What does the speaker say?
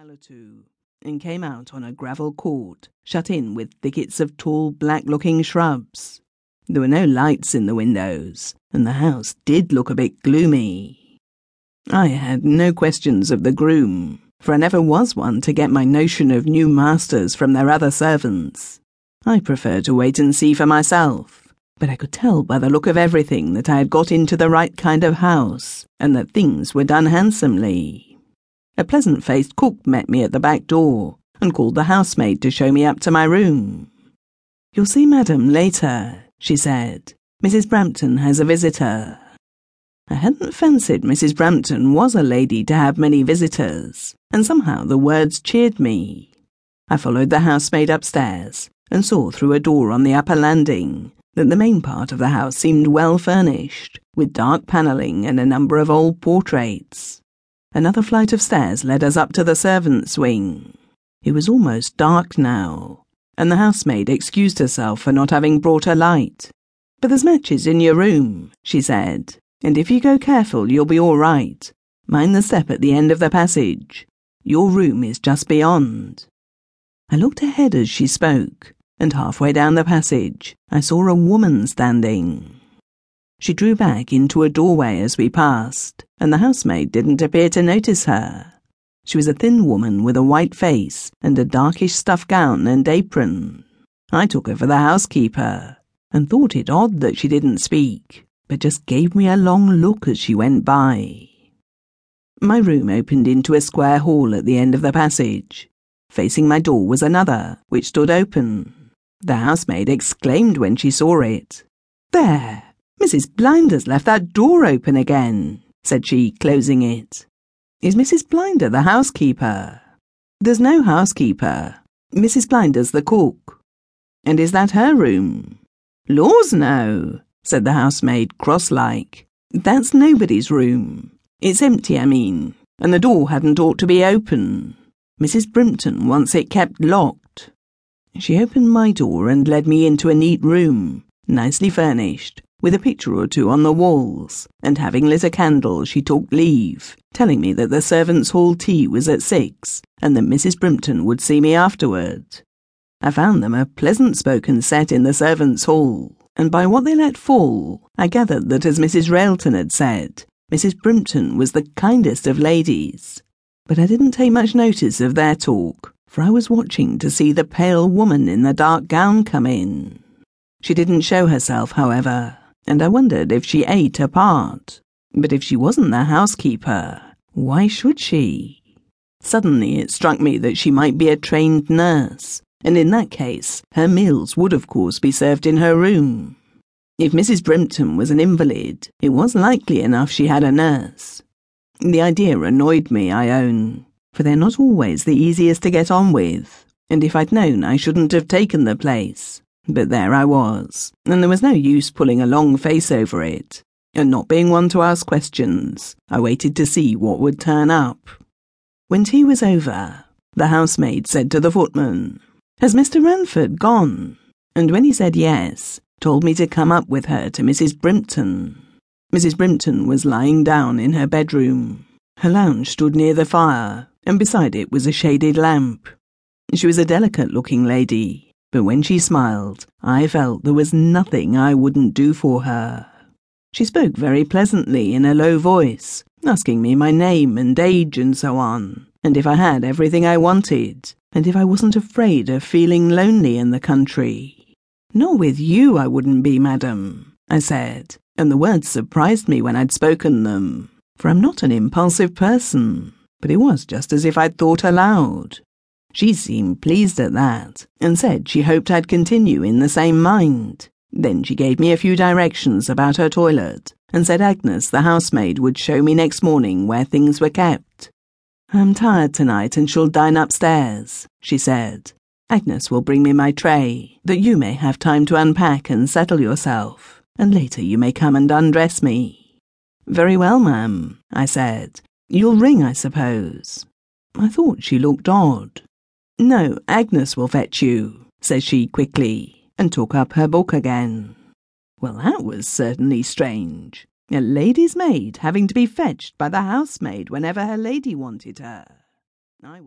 mile or two and came out on a gravel court shut in with thickets of tall, black looking shrubs. There were no lights in the windows, and the house did look a bit gloomy. I had no questions of the groom, for I never was one to get my notion of new masters from their other servants. I prefer to wait and see for myself, but I could tell by the look of everything that I had got into the right kind of house, and that things were done handsomely. A pleasant faced cook met me at the back door and called the housemaid to show me up to my room. You'll see Madam later, she said. Mrs. Brampton has a visitor. I hadn't fancied Mrs. Brampton was a lady to have many visitors, and somehow the words cheered me. I followed the housemaid upstairs and saw through a door on the upper landing that the main part of the house seemed well furnished, with dark panelling and a number of old portraits. Another flight of stairs led us up to the servants' wing. It was almost dark now, and the housemaid excused herself for not having brought a light. But there's matches in your room, she said, and if you go careful, you'll be all right. Mind the step at the end of the passage. Your room is just beyond. I looked ahead as she spoke, and halfway down the passage, I saw a woman standing. She drew back into a doorway as we passed, and the housemaid didn't appear to notice her. She was a thin woman with a white face and a darkish stuff gown and apron. I took her for the housekeeper, and thought it odd that she didn't speak, but just gave me a long look as she went by. My room opened into a square hall at the end of the passage. Facing my door was another, which stood open. The housemaid exclaimed when she saw it. There! Mrs. Blinders left that door open again, said she, closing it. Is Mrs. Blinder the housekeeper? There's no housekeeper. Mrs. Blinder's the cook. And is that her room? Laws, no, said the housemaid, cross-like. That's nobody's room. It's empty, I mean, and the door hadn't ought to be open. Mrs. Brympton wants it kept locked. She opened my door and led me into a neat room, nicely furnished, with a picture or two on the walls, and having lit a candle, she took leave, telling me that the servants' hall tea was at six, and that Mrs. Brympton would see me afterward. I found them a pleasant spoken set in the servants' hall, and by what they let fall, I gathered that as Mrs. Railton had said, Mrs. Brympton was the kindest of ladies. But I didn't take much notice of their talk, for I was watching to see the pale woman in the dark gown come in. She didn't show herself, however, and I wondered if she ate a part. But if she wasn't the housekeeper, why should she? Suddenly it struck me that she might be a trained nurse, and in that case, her meals would of course be served in her room. If Mrs. Brympton was an invalid, it was likely enough she had a nurse. The idea annoyed me, I own, for they're not always the easiest to get on with, and if I'd known I shouldn't have taken the place. But there I was, and there was no use pulling a long face over it. And not being one to ask questions, I waited to see what would turn up. When tea was over, the housemaid said to the footman, Has Mr. Ranford gone? And when he said yes, told me to come up with her to Mrs. Brympton. Mrs. Brympton was lying down in her bedroom. Her lounge stood near the fire, and beside it was a shaded lamp. She was a delicate looking lady, but when she smiled, I felt there was nothing I wouldn't do for her. She spoke very pleasantly in a low voice, asking me my name and age and so on, and if I had everything I wanted, and if I wasn't afraid of feeling lonely in the country. Not with you, I wouldn't be, madam, I said, and the words surprised me when I'd spoken them, for I'm not an impulsive person, but it was just as if I'd thought aloud. She seemed pleased at that, and said she hoped I'd continue in the same mind. Then she gave me a few directions about her toilet, and said Agnes, the housemaid, would show me next morning where things were kept. I'm tired tonight and shall dine upstairs, she said. Agnes will bring me my tray, that you may have time to unpack and settle yourself, and later you may come and undress me. Very well, ma'am, I said. You'll ring, I suppose. I thought she looked odd. No, Agnes will fetch you, says she quickly, and took up her book again. Well, that was certainly strange. A lady's maid having to be fetched by the housemaid whenever her lady wanted her. I